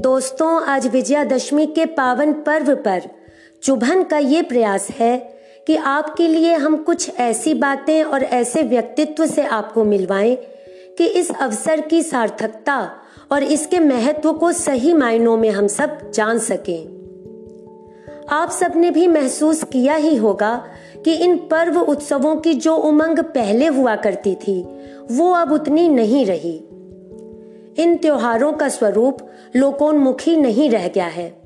दोस्तों, आज विजयादशमी के पावन पर्व पर चुभन का ये प्रयास है कि आपके लिए हम कुछ ऐसी बातें और ऐसे व्यक्तित्व से आपको मिलवाएँ कि इस अवसर की सार्थकता और इसके महत्व को सही मायनों में हम सब जान सकें। आप सबने भी महसूस किया ही होगा कि इन पर्व उत्सवों की जो उमंग पहले हुआ करती थी, वो अब उतनी नहीं रही। इन त्योहारों का स्वरूप लोकोन्मुखी नहीं रह गया है।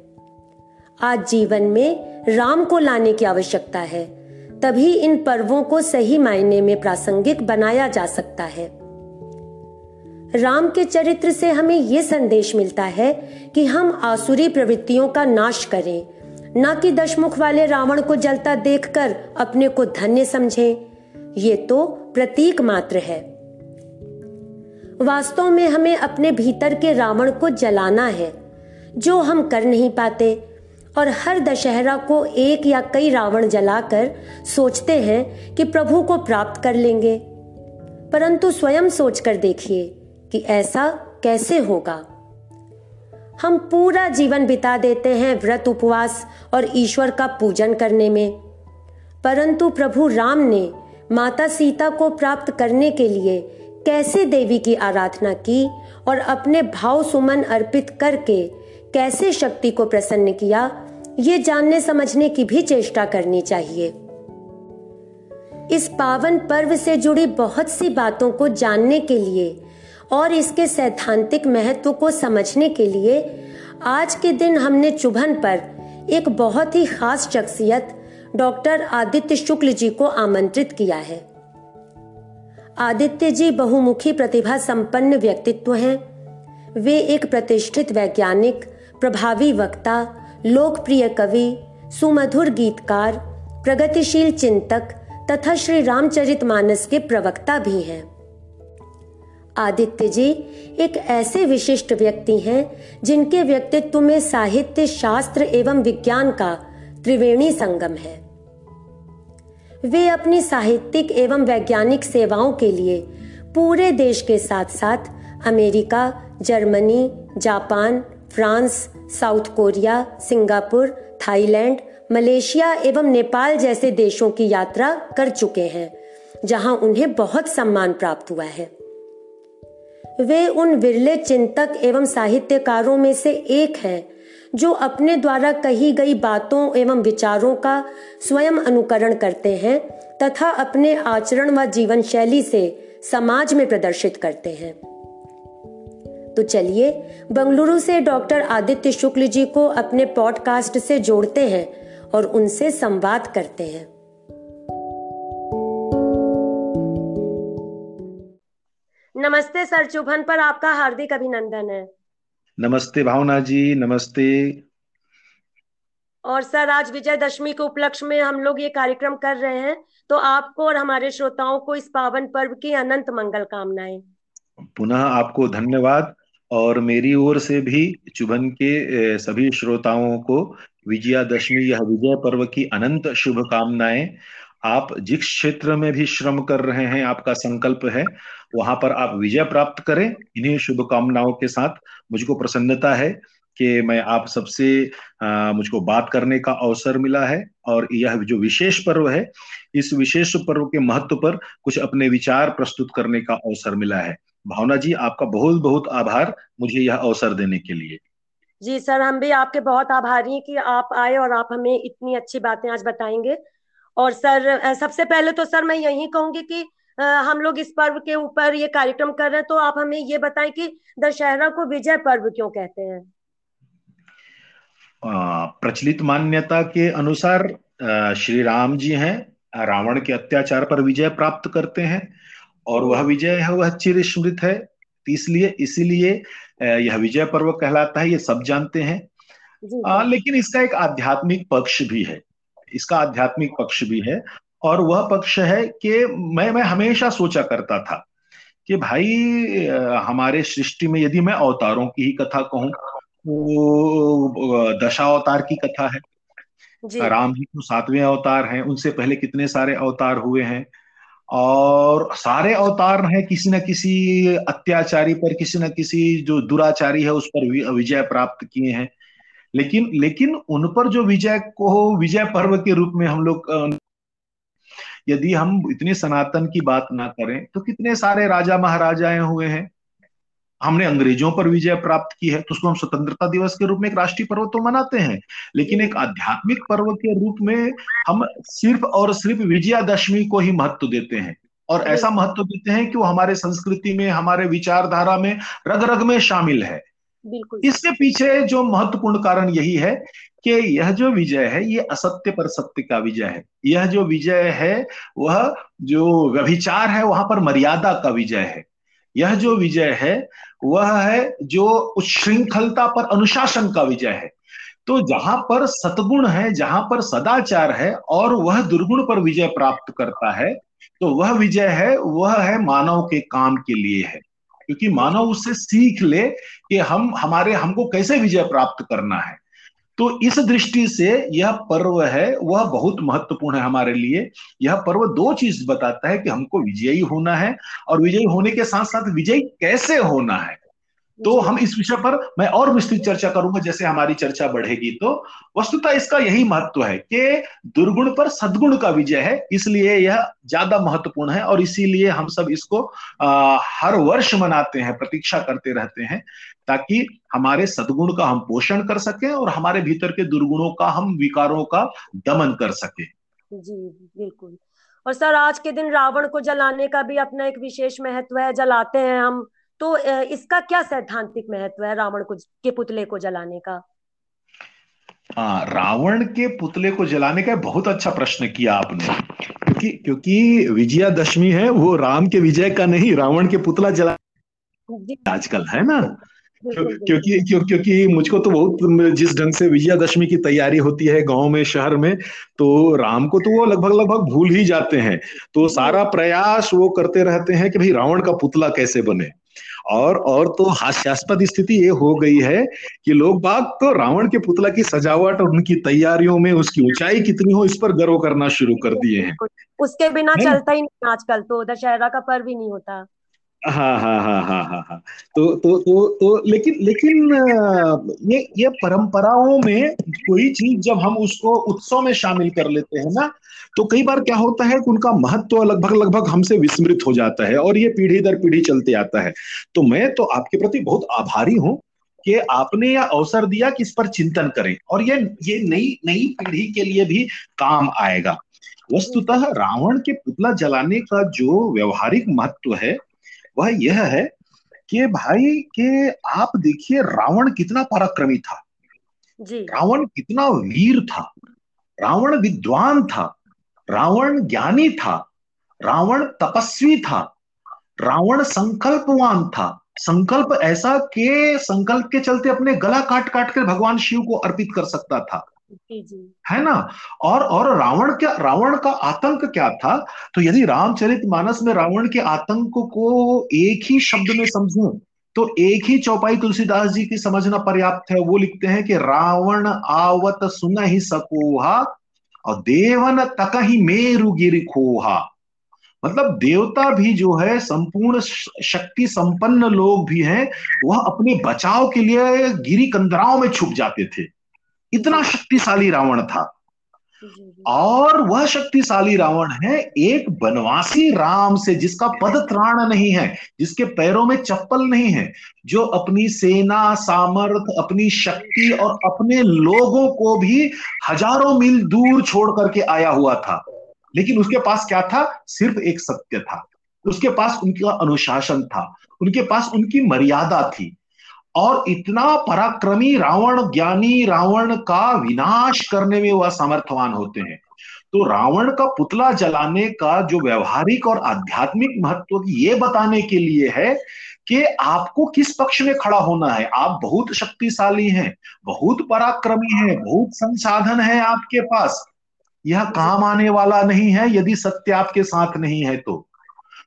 आज जीवन में राम को लाने की आवश्यकता है, तभी इन पर्वों को सही मायने में प्रासंगिक बनाया जा सकता है। राम के चरित्र से हमें यह संदेश मिलता है कि हम आसुरी प्रवृत्तियों का नाश करें, न कि दशमुख वाले रावण को जलता देखकर अपने को धन्य समझें। ये तो प्रतीक मात्र है। वास्तव में हमें अपने भीतर के रावण को जलाना है, जो हम कर नहीं पाते। और हर दशहरा को एक या कई रावण जलाकर सोचते हैं कि प्रभु को प्राप्त कर लेंगे। परंतु स्वयं सोचकर देखिए कि ऐसा कैसे होगा। हम पूरा जीवन बिता देते हैं व्रत उपवास और ईश्वर का पूजन करने में। परंतु प्रभु राम ने माता सीता को प्राप्त करने के लिए कैसे देवी की आराधना की और अपने भाव सुमन अर्पित करके कैसे शक्ति को प्रसन्न किया, ये जानने समझने की भी चेष्टा करनी चाहिए। इस पावन पर्व से जुड़ी बहुत सी बातों को जानने के लिए और इसके सैद्धांतिक महत्व को समझने के लिए आज के दिन हमने चुभन पर एक बहुत ही खास शख्सियत डॉक्टर आदित्य शुक्ल जी को आमंत्रित किया है। आदित्य जी बहुमुखी प्रतिभा संपन्न व्यक्तित्व हैं। वे एक प्रतिष्ठित वैज्ञानिक, प्रभावी वक्ता, लोकप्रिय कवि, सुमधुर गीतकार, प्रगतिशील चिंतक तथा श्री रामचरित मानस के प्रवक्ता भी हैं। आदित्य जी एक ऐसे विशिष्ट व्यक्ति हैं जिनके व्यक्तित्व में साहित्य, शास्त्र एवं विज्ञान का त्रिवेणी संगम है। वे अपनी साहित्यिक एवं वैज्ञानिक सेवाओं के लिए पूरे देश के साथ साथ America, Germany, Japan, France, South Korea, Singapore, Thailand, Malaysia एवं नेपाल जैसे देशों की यात्रा कर चुके हैं, जहाँ उन्हें बहुत सम्मान प्राप्त हुआ है। वे उन विरले चिंतक एवं साहित्यकारों में से एक हैं जो अपने द्वारा कही गई बातों एवं विचारों का स्वयं अनुकरण करते हैं तथा अपने आचरण व जीवन शैली से समाज में प्रदर्शित करते हैं। तो चलिए, बंगलुरु से डॉक्टर आदित्य शुक्ल जी को अपने पॉडकास्ट से जोड़ते हैं और उनसे संवाद करते हैं। नमस्ते सर चुभन पर आपका हार्दिक अभिनंदन है। नमस्ते भावना जी नमस्ते। और सर आज विजयदशमी के उपलक्ष्य में हम लोग ये कार्यक्रम कर रहे हैं। तो आपको और हमारे श्रोताओं को इस पावन पर्व की अनंत मंगल कामनाएँ। पुनः आपको धन्यवाद। और मेरी ओर से भी चुभन के सभी श्रोताओं को विजयादशमी यह विजय पर्व की अनंत शुभकामनाएँ। आप जिस क्षेत्र में भी श्रम कर रहे हैं, आपका संकल्प है, वहाँ पर आप विजय प्राप्त करें। इन्हीं शुभकामनाओं के साथ मुझको प्रसन्नता है कि मैं आप सबसे मुझको बात करने का अवसर मिला है और यह जो विशेष पर्व है, इस विशेष पर्व के महत्व पर कुछ अपने विचार प्रस्तुत करने का अवसर मिला है। भावना जी, आपका बहुत बहुत आभार मुझे यह अवसर देने के लिए। जी सर, हम भी आपके बहुत आभारी हैं कि आप आए और आप हमें इतनी अच्छी बातें आज बताएँगे। और सर सबसे पहले तो सर मैं यही कहूँगी कि हम लोग इस पर्व के ऊपर ये कार्यक्रम कर रहे हैं तो आप हमें ये बताएँ कि दशहरा को विजय पर्व क्यों कहते हैं? प्रचलित मान्यता के अनुसार श्री राम जी हैं रावण के अत्याचार पर विजय प्राप्त करते हैं और वह विजय है वह चिर स्मृत है इसलिए इसीलिए यह विजय पर्व कहलाता है ये सब जानते हैं। आ, लेकिन इसका एक आध्यात्मिक पक्ष भी है। इसका आध्यात्मिक पक्ष भी है और वह पक्ष है कि मैं मैं हमेशा सोचा करता था कि भाई हमारे सृष्टि में यदि मैं अवतारों की ही कथा कहूँ वो दशावतार की कथा है। राम ही तो सातवें अवतार हैं उनसे पहले कितने सारे अवतार हुए हैं? और सारे अवतार हैं किसी न किसी अत्याचारी पर किसी न किसी जो दुराचारी है उस पर विजय प्राप्त किए हैं। लेकिन लेकिन उन पर जो विजय को, विजय पर्व के रूप में हम लोग यदि हम इतने सनातन की बात ना करें तो कितने सारे राजा महाराजाएँ हुए हैं। हमने अंग्रेज़ों पर विजय प्राप्त की है तो उसको हम स्वतंत्रता दिवस के रूप में एक राष्ट्रीय पर्व तो मनाते हैं। लेकिन एक आध्यात्मिक पर्व के रूप में हम सिर्फ़ और सिर्फ़ विजयादशमी को ही महत्व देते हैं। और ऐसा महत्व देते हैं कि वो हमारे संस्कृति में, हमारे विचारधारा में रग रग में शामिल है। इसके पीछे जो महत्वपूर्ण कारण यही है कि यह जो विजय है, ये असत्य पर सत्य का विजय है। यह जो विजय है, वह जो व्यभिचार है, वहाँ पर मर्यादा का विजय है। यह जो विजय है, वह है जो उच्छृंखलता पर अनुशासन का विजय है। तो जहाँ पर सतगुण है, जहाँ पर सदाचार है, और वह दुर्गुण पर विजय प्राप्त करता है तो वह विजय है, वह है मानव के काम के लिए है। क्योंकि मानव उससे सीख ले कि हम, हमारे, हमको कैसे विजय प्राप्त करना है। तो इस दृष्टि से यह पर्व है, वह बहुत महत्वपूर्ण है हमारे लिए। यह पर्व दो चीज़ बताता है कि हमको विजयी होना है और विजयी होने के साथ साथ विजयी कैसे होना है। तो हम इस विषय पर मैं और विस्तृत चर्चा करूँगा जैसे हमारी चर्चा बढ़ेगी। तो वस्तुतः इसका यही महत्व है कि दुर्गुण पर सदगुण का विजय है इसलिए यह ज़्यादा महत्वपूर्ण है और इसीलिए हम सब इसको आ, हर वर्ष मनाते हैं प्रतीक्षा करते रहते हैं ताकि हमारे सदगुण का हम पोषण कर सके और हमारे भीतर के दुर्गुणों का हम विकारों का दमन कर सके। जी बिल्कुल। और सर आज के दिन रावण को जलाने का भी अपना एक विशेष महत्व है जलाते हैं हम। तो इसका क्या सैद्धांतिक महत्व है रावण को के पुतले को जलाने का? हाँ रावण के पुतले को जलाने का बहुत अच्छा प्रश्न किया आपने। क्योंकि क्योंकि विजयादशमी है वो राम के विजय का नहीं रावण के पुतला जला आजकल है ना? क्योंकि क्यों, क्योंकि मुझको तो बहुत जिस ढंग से विजयादशमी की तैयारी होती है गाँव में शहर में तो राम को तो वो लगभग लगभग भूल ही जाते हैं। तो सारा प्रयास वो करते रहते हैं कि भाई रावण का पुतला कैसे बने। और और तो हास्यास्पद स्थिति ये हो गई है कि लोग बाग तो रावण के पुतला की सजावट और उनकी तैयारियों में उसकी ऊंचाई कितनी हो इस पर गर्व करना शुरू कर दिए हैं। उसके बिना चलता ही नहीं आजकल तो दशहरा का पर्व ही नहीं होता। हाँ हाँ हाँ हाँ हाँ हाँ तो तो तो तो लेकिन लेकिन ये ये परंपराओं में कोई चीज़ जब हम उसको उत्सव में शामिल कर लेते हैं ना तो कई बार क्या होता है कि उनका महत्व लगभग लगभग हमसे विस्मृत हो जाता है और ये पीढ़ी दर पीढ़ी चलते आता है। तो मैं तो आपके प्रति बहुत आभारी हूँ कि आपने यह अवसर दिया कि इस पर चिंतन करें और ये ये नई नई पीढ़ी के लिए भी काम आएगा। वस्तुतः रावण के पुतला जलाने का जो व्यवहारिक महत्व है वह यह है कि भाई के आप देखिए रावण कितना पराक्रमी था। रावण कितना वीर था। रावण विद्वान था। रावण ज्ञानी था। रावण तपस्वी था। रावण संकल्पवान था। संकल्प ऐसा के संकल्प के चलते अपने गला काट काट कर भगवान शिव को अर्पित कर सकता था। है ना? और और रावण क्या, रावण का आतंक क्या था? तो यदि रामचरित मानस में रावण के आतंक को एक ही शब्द में समझूं तो एक ही चौपाई तुलसीदास जी की समझना पर्याप्त है। वो लिखते हैं कि रावण आवत सुन ही सकोहा और देवन तक ही मेरु गिर खोहा। मतलब देवता भी जो है, संपूर्ण शक्ति संपन्न लोग भी हैं, वह अपने बचाव के लिए गिरी कंदराओं में छुप जाते थे। इतना शक्तिशाली रावण था। और वह शक्तिशाली रावण है एक बनवासी राम से जिसका पद त्राण नहीं है जिसके पैरों में चप्पल नहीं है जो अपनी सेना सामर्थ अपनी शक्ति और अपने लोगों को भी हज़ारों मील दूर छोड़ करके आया हुआ था। लेकिन उसके पास क्या था? सिर्फ़ एक सत्य था। उसके पास उनका अनुशासन था। उनके पास उनकी मर्यादा थी। और इतना पराक्रमी रावण ज्ञानी रावण का विनाश करने में वह समर्थवान होते हैं। तो रावण का पुतला जलाने का जो व्यवहारिक और आध्यात्मिक महत्व ये बताने के लिए है कि आपको किस पक्ष में खड़ा होना है? आप बहुत शक्तिशाली हैं, बहुत पराक्रमी हैं, बहुत संसाधन है आपके पास। यह काम आने वाला नहीं है, यदि सत्य आपके साथ नहीं है तो।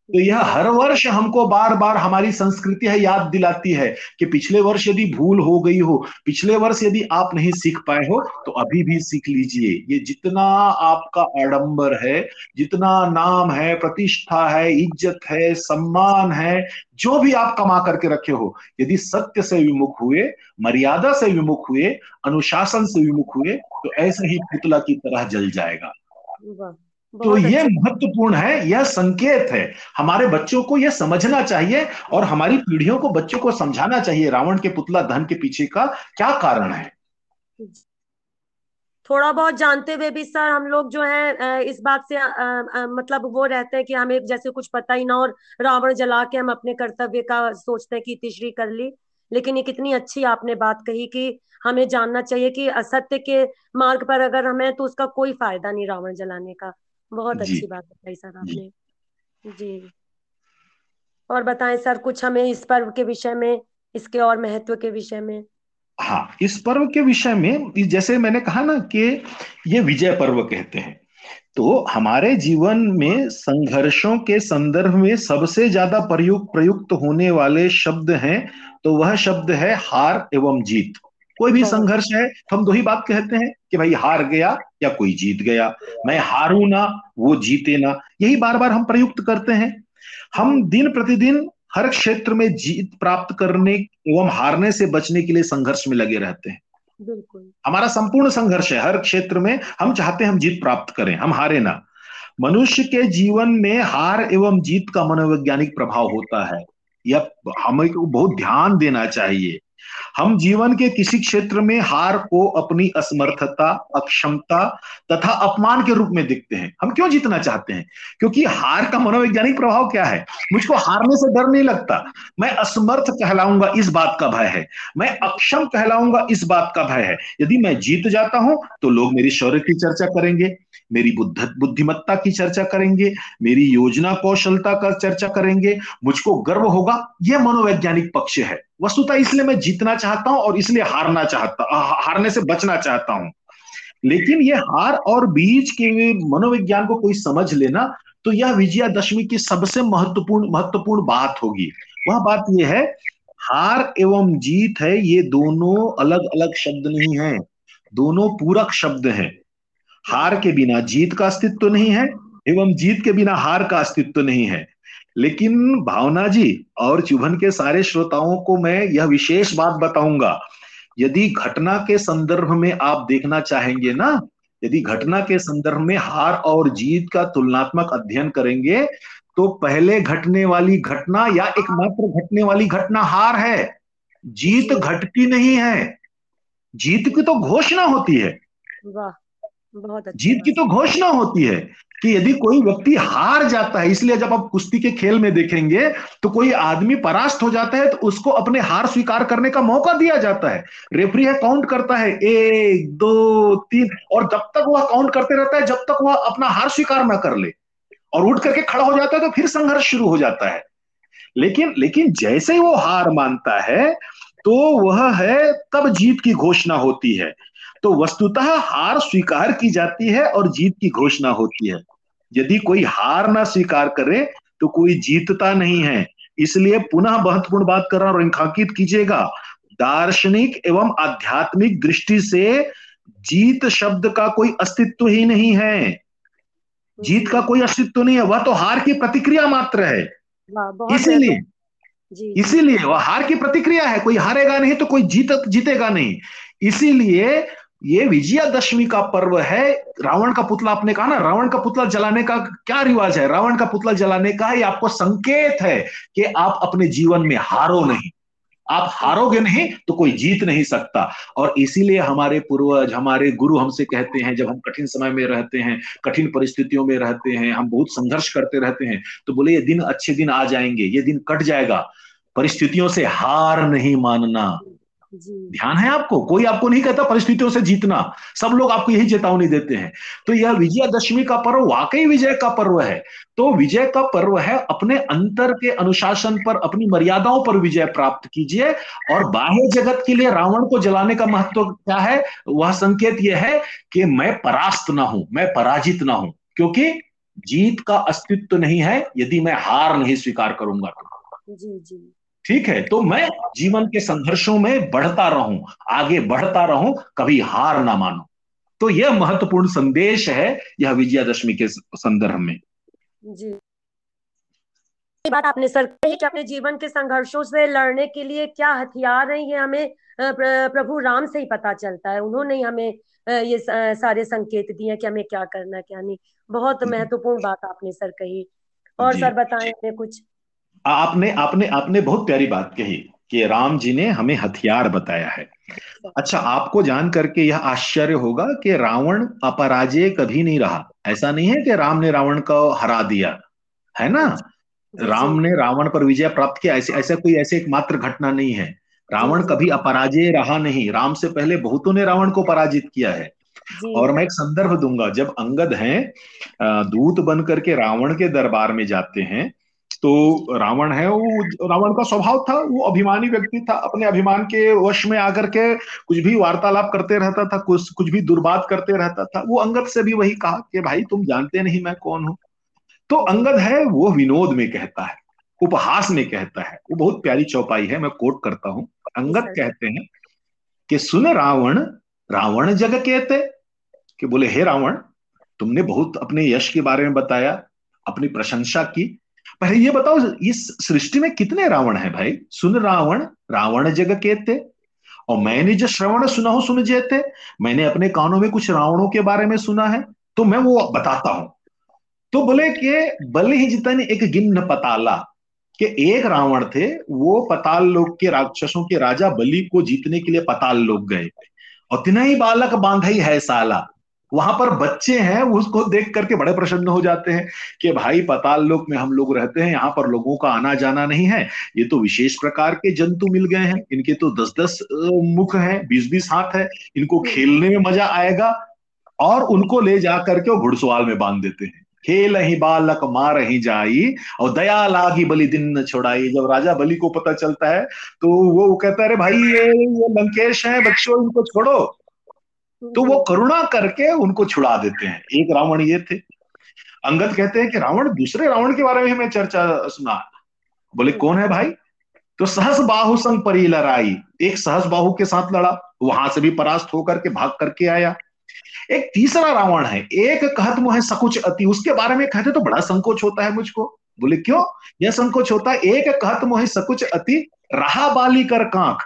तो यह हर वर्ष हमको बार बार हमारी संस्कृति है, याद दिलाती है कि पिछले वर्ष यदि भूल हो गई हो, पिछले वर्ष यदि आप नहीं सीख पाए हो तो अभी भी सीख लीजिए। ये जितना आपका आडंबर है, जितना नाम है, प्रतिष्ठा है, इज़्ज़त है, सम्मान है, जो भी आप कमा करके रखे हो, यदि सत्य से विमुख हुए, मर्यादा से विमुख हुए, अनुशासन से विमुख हुए तो ऐसे ही पुतला की तरह जल जाएगा। तो ये महत्वपूर्ण है यह संकेत है। हमारे बच्चों को यह समझना चाहिए और हमारी पीढ़ियों को बच्चों को समझाना चाहिए रावण के पुतला धन के पीछे का क्या कारण है? थोड़ा बहुत जानते हुए भी सर हम लोग जो है इस बात से आ, आ, मतलब वो रहते हैं कि हमें जैसे कुछ पता ही ना और रावण जला के हम अपने कर्तव्य का सोचते हैं कि तीसरी कर ली। लेकिन ये कितनी अच्छी आपने बात कही कि हमें जानना चाहिए कि असत्य के मार्ग पर अगर हमें तो उसका कोई फ़ायदा नहीं रावण जलाने का। बहुत अच्छी बात बताई सर आपने। जी। और बताएँ सर कुछ हमें इस पर्व के विषय में इसके और महत्व के विषय में? हाँ इस पर्व के विषय में जैसे मैंने कहा ना कि ये विजय पर्व कहते हैं। तो हमारे जीवन में संघर्षों के संदर्भ में सबसे ज़्यादा प्रयुक्त प्रयुक्त होने वाले शब्द हैं तो वह शब्द है हार एवं जीत। कोई भी हाँ। संघर्ष है हम दो ही बात कहते हैं कि भाई हार गया या कोई जीत गया। मैं हारू ना वो जीते ना। यही बार बार हम प्रयुक्त करते हैं। हम दिन प्रतिदिन हर क्षेत्र में जीत प्राप्त करने एवं हारने से बचने के लिए संघर्ष में लगे रहते हैं। बिल्कुल। हमारा संपूर्ण संघर्ष है। हर क्षेत्र में हम चाहते हैं हम जीत प्राप्त करें हम हारे ना। मनुष्य के जीवन में हार एवं जीत का मनोवैज्ञानिक प्रभाव होता है। यह हमें बहुत ध्यान देना चाहिए। हम जीवन के किसी क्षेत्र में हार को अपनी असमर्थता, अक्षमता तथा अपमान के रूप में देखते हैं। हम क्यों जीतना चाहते हैं? क्योंकि हार का मनोवैज्ञानिक प्रभाव क्या है? मुझको हारने से डर नहीं लगता। मैं असमर्थ कहलाऊँगा इस बात का भय है। मैं अक्षम कहलाऊँगा इस बात का भय है। यदि मैं जीत जाता हूँ तो लोग मेरी शौर्य की चर्चा करेंगे। मेरी बुद्ध, बुद्धिमत्ता की चर्चा करेंगे, मेरी योजना कौशलता का चर्चा करेंगे, मुझको गर्व होगा यह मनोवैज्ञानिक पक्ष है। वस्तुता इसलिए मैं जीतना चाहता हूँ और इसलिए हारना चाहता हारने से बचना चाहता हूँ। लेकिन ये हार और बीज के मनोविज्ञान को कोई समझ लेना तो यह विजयादशमी की सबसे महत्वपूर्ण महत्वपूर्ण बात होगी। वह बात यह है, हार एवं जीत है, ये दोनों अलग अलग शब्द नहीं है, दोनों पूरक शब्द हैं। हार के बिना जीत का अस्तित्व तो नहीं है एवं जीत के बिना हार का अस्तित्व तो नहीं है। लेकिन भावना जी और चुभन के सारे श्रोताओं को मैं यह विशेष बात बताऊँगा। यदि घटना के संदर्भ में आप देखना चाहेंगे ना, यदि घटना के संदर्भ में हार और जीत का तुलनात्मक अध्ययन करेंगे तो पहले घटने वाली घटना या एकमात्र घटने वाली घटना हार है। जीत घटती नहीं है। जीत की तो घोषणा होती है। बहुत जीत की तो घोषणा होती है कि यदि कोई व्यक्ति हार जाता है इसलिए जब आप कुश्ती के खेल में देखेंगे तो कोई आदमी परास्त हो जाता है तो उसको अपने हार स्वीकार करने का मौका दिया जाता है। रेफरी है काउंट करता है एक दो तीन और जब तक वह काउंट करते रहता है जब तक वह अपना हार स्वीकार ना कर ले और उठ करके खड़ा हो जाता है तो फिर संघर्ष शुरू हो जाता है। लेकिन लेकिन जैसे ही वो हार मानता है तो वह है तब जीत की घोषणा होती है। तो वस्तुतः हार स्वीकार की जाती है और जीत की घोषणा होती है। यदि कोई हार ना स्वीकार करे तो कोई जीतता नहीं है। इसलिए पुनः महत्वपूर्ण बात कर रहा हूँ रेखांकित कीजिएगा। दार्शनिक एवं आध्यात्मिक दृष्टि से जीत शब्द का कोई अस्तित्व ही नहीं है। जीत का कोई अस्तित्व नहीं है वह तो हार की प्रतिक्रिया मात्र है। इसीलिए इसीलिए वह हार की प्रतिक्रिया है। कोई हारेगा नहीं तो कोई जीत जीतेगा नहीं। इसीलिए ये विजयादशमी का पर्व है। रावण का पुतला आपने कहा ना, रावण का पुतला जलाने का क्या रिवाज है? रावण का पुतला जलाने का ये आपको संकेत है कि आप अपने जीवन में हारो नहीं। आप हारोगे नहीं तो कोई जीत नहीं सकता। और इसीलिए हमारे पूर्वज, हमारे गुरु हमसे कहते हैं, जब हम कठिन समय में रहते हैं, कठिन परिस्थितियों में रहते हैं, हम बहुत संघर्ष करते रहते हैं तो बोले, ये दिन अच्छे दिन आ जाएँगे, ये दिन कट जाएगा। परिस्थितियों से हार नहीं मानना ध्यान है आपको? कोई आपको नहीं कहता परिस्थितियों से जीतना। सब लोग आपको यही चेतावनी देते हैं। तो यह विजयादशमी का पर्व वाकई विजय का पर्व है। तो विजय का पर्व है अपने अंतर के अनुशासन पर अपनी मर्यादाओं पर विजय प्राप्त कीजिए और बाह्य जगत के लिए रावण को जलाने का महत्व क्या है? वह संकेत यह है कि मैं परास्त ना हूँ मैं पराजित ना हूँ क्योंकि जीत का अस्तित्व नहीं है। यदि मैं हार नहीं स्वीकार करूँगा तो। जी जी। ठीक है तो मैं जीवन के संघर्षों में बढ़ता रहूँ आगे बढ़ता रहूँ कभी हार ना मानो। तो यह महत्वपूर्ण संदेश है यह विजयादशमी के संदर्भ में। जी। बात आपने सर कही कि अपने जीवन के संघर्षों से लड़ने के लिए क्या हथियार है ये हमें प्रभु राम से ही पता चलता है। उन्होंने हमें ये सारे संकेत दिए कि हमें क्या करना क्या नहीं। बहुत महत्वपूर्ण बात आपने सर कही। और सर बताएँ कुछ। आपने आपने आपने बहुत प्यारी बात कही कि राम जी ने हमें हथियार बताया है। अच्छा आपको जान करके यह आश्चर्य होगा कि रावण अपराजय कभी नहीं रहा। ऐसा नहीं है कि राम ने रावण को हरा दिया है ना? राम ने रावण पर विजय प्राप्त किया ऐसे ऐसा कोई ऐसे एकमात्र घटना नहीं है। रावण कभी अपराजय रहा नहीं। राम से पहले बहुतों ने रावण को पराजित किया है। और मैं एक संदर्भ दूँगा जब अंगद हैं दूत बन करके रावण के दरबार में जाते हैं तो रावण है वो रावण का स्वभाव था वो अभिमानी व्यक्ति था अपने अभिमान के वश में आकर के कुछ भी वार्तालाप करते रहता था कुछ कुछ भी दुर्बात करते रहता था वो अंगद से भी वही कहा कि भाई तुम जानते नहीं मैं कौन हूँ। तो अंगद है वो विनोद में कहता है उपहास में कहता है वो बहुत प्यारी चौपाई है मैं कोट करता हूँ। अंगद कहते हैं कि सुन रावण रावण जग कहते कि बोले हे रावण तुमने बहुत अपने यश के बारे में बताया अपनी प्रशंसा की पहले ये बताओ, इस सृष्टि में कितने रावण है भाई? सुन रावण रावण जग कहते और मैंने जो श्रवण सुना हो, सुन जेते, मैंने अपने कानों में कुछ रावणों के बारे में सुना है तो मैं वो बताता हूँ। तो बोले कि बल ही जितने एक गिन्न पताला, कि एक रावण थे, वो पताल लोग के राक्षसों के राजा बलि को जीतने के लिए पताल लोग गए और तिना ही बालक बांधा ही है साला। वहाँ पर बच्चे हैं उसको देख करके बड़े प्रसन्न हो जाते हैं कि भाई पताल लोक में हम लोग रहते हैं, यहाँ पर लोगों का आना जाना नहीं है। ये तो विशेष प्रकार के जंतु मिल गए हैं। इनके तो दस दस मुख हैं बीस बीस हाथ है। इनको खेलने में मज़ा आएगा और उनको ले जा करके वो घुड़सवाल में बाँध देते हैं। खेल ही बालक, मार ही जाई, और दया लागी बलि दिन न छोड़ाई। जब राजा बलि को पता चलता है तो वो कहता है, अरे भाई, ये ये लंकेश है, बच्चों, इनको छोड़ो। तो वो करुणा करके उनको छुड़ा देते हैं। एक रावण ये थे। अंगद कहते हैं कि, रावण, दूसरे रावण के बारे में हमें चर्चा सुना। बोले, कौन है भाई? तो सहस बाहु संग परी लड़ाई। एक सहस बाहु के साथ लड़ा, वहाँ से भी परास्त होकर के भाग करके आया। एक तीसरा रावण है। एक कहत मुहे सकुच अति। उसके बारे में कहते तो बड़ा संकोच होता है मुझको। बोले, क्यों? यह संकोच होता है। एक कहत मुहे सकुच अति। रहा बाली कर कांख।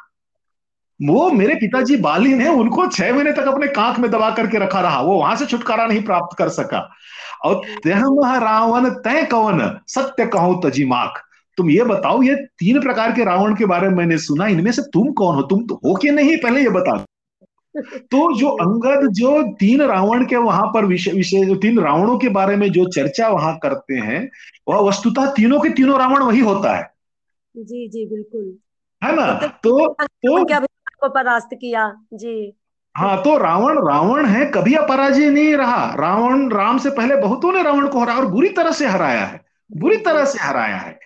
वो मेरे पिताजी बाली है उनको छह महीने तक अपने कांख में दबा करके रखा रहा। वो वहाँ से छुटकारा नहीं प्राप्त कर सका। और तह रावण तय कवन सत्य कहो तजी माख। तुम ये बताओ ये तीन प्रकार के रावण के बारे में मैंने सुना इनमें से तुम कौन हो? तुम तो हो कि नहीं? पहले ये बता। तो जो अंगद जो तीन रावण के वहाँ पर विषय विषय तीन रावणों के बारे में जो चर्चा वहाँ करते हैं वह वस्तुतः तीनों के तीनों रावण वही होता है। जी जी बिल्कुल। है ना? तो तो क्या को परास्त किया। जी। हाँ तो रावण रावण है, कभी अपराजय नहीं रहा। रावण, राम से पहले बहुतों ने रावण को हराया और बुरी तरह से हराया है। बुरी तरह से हराया है।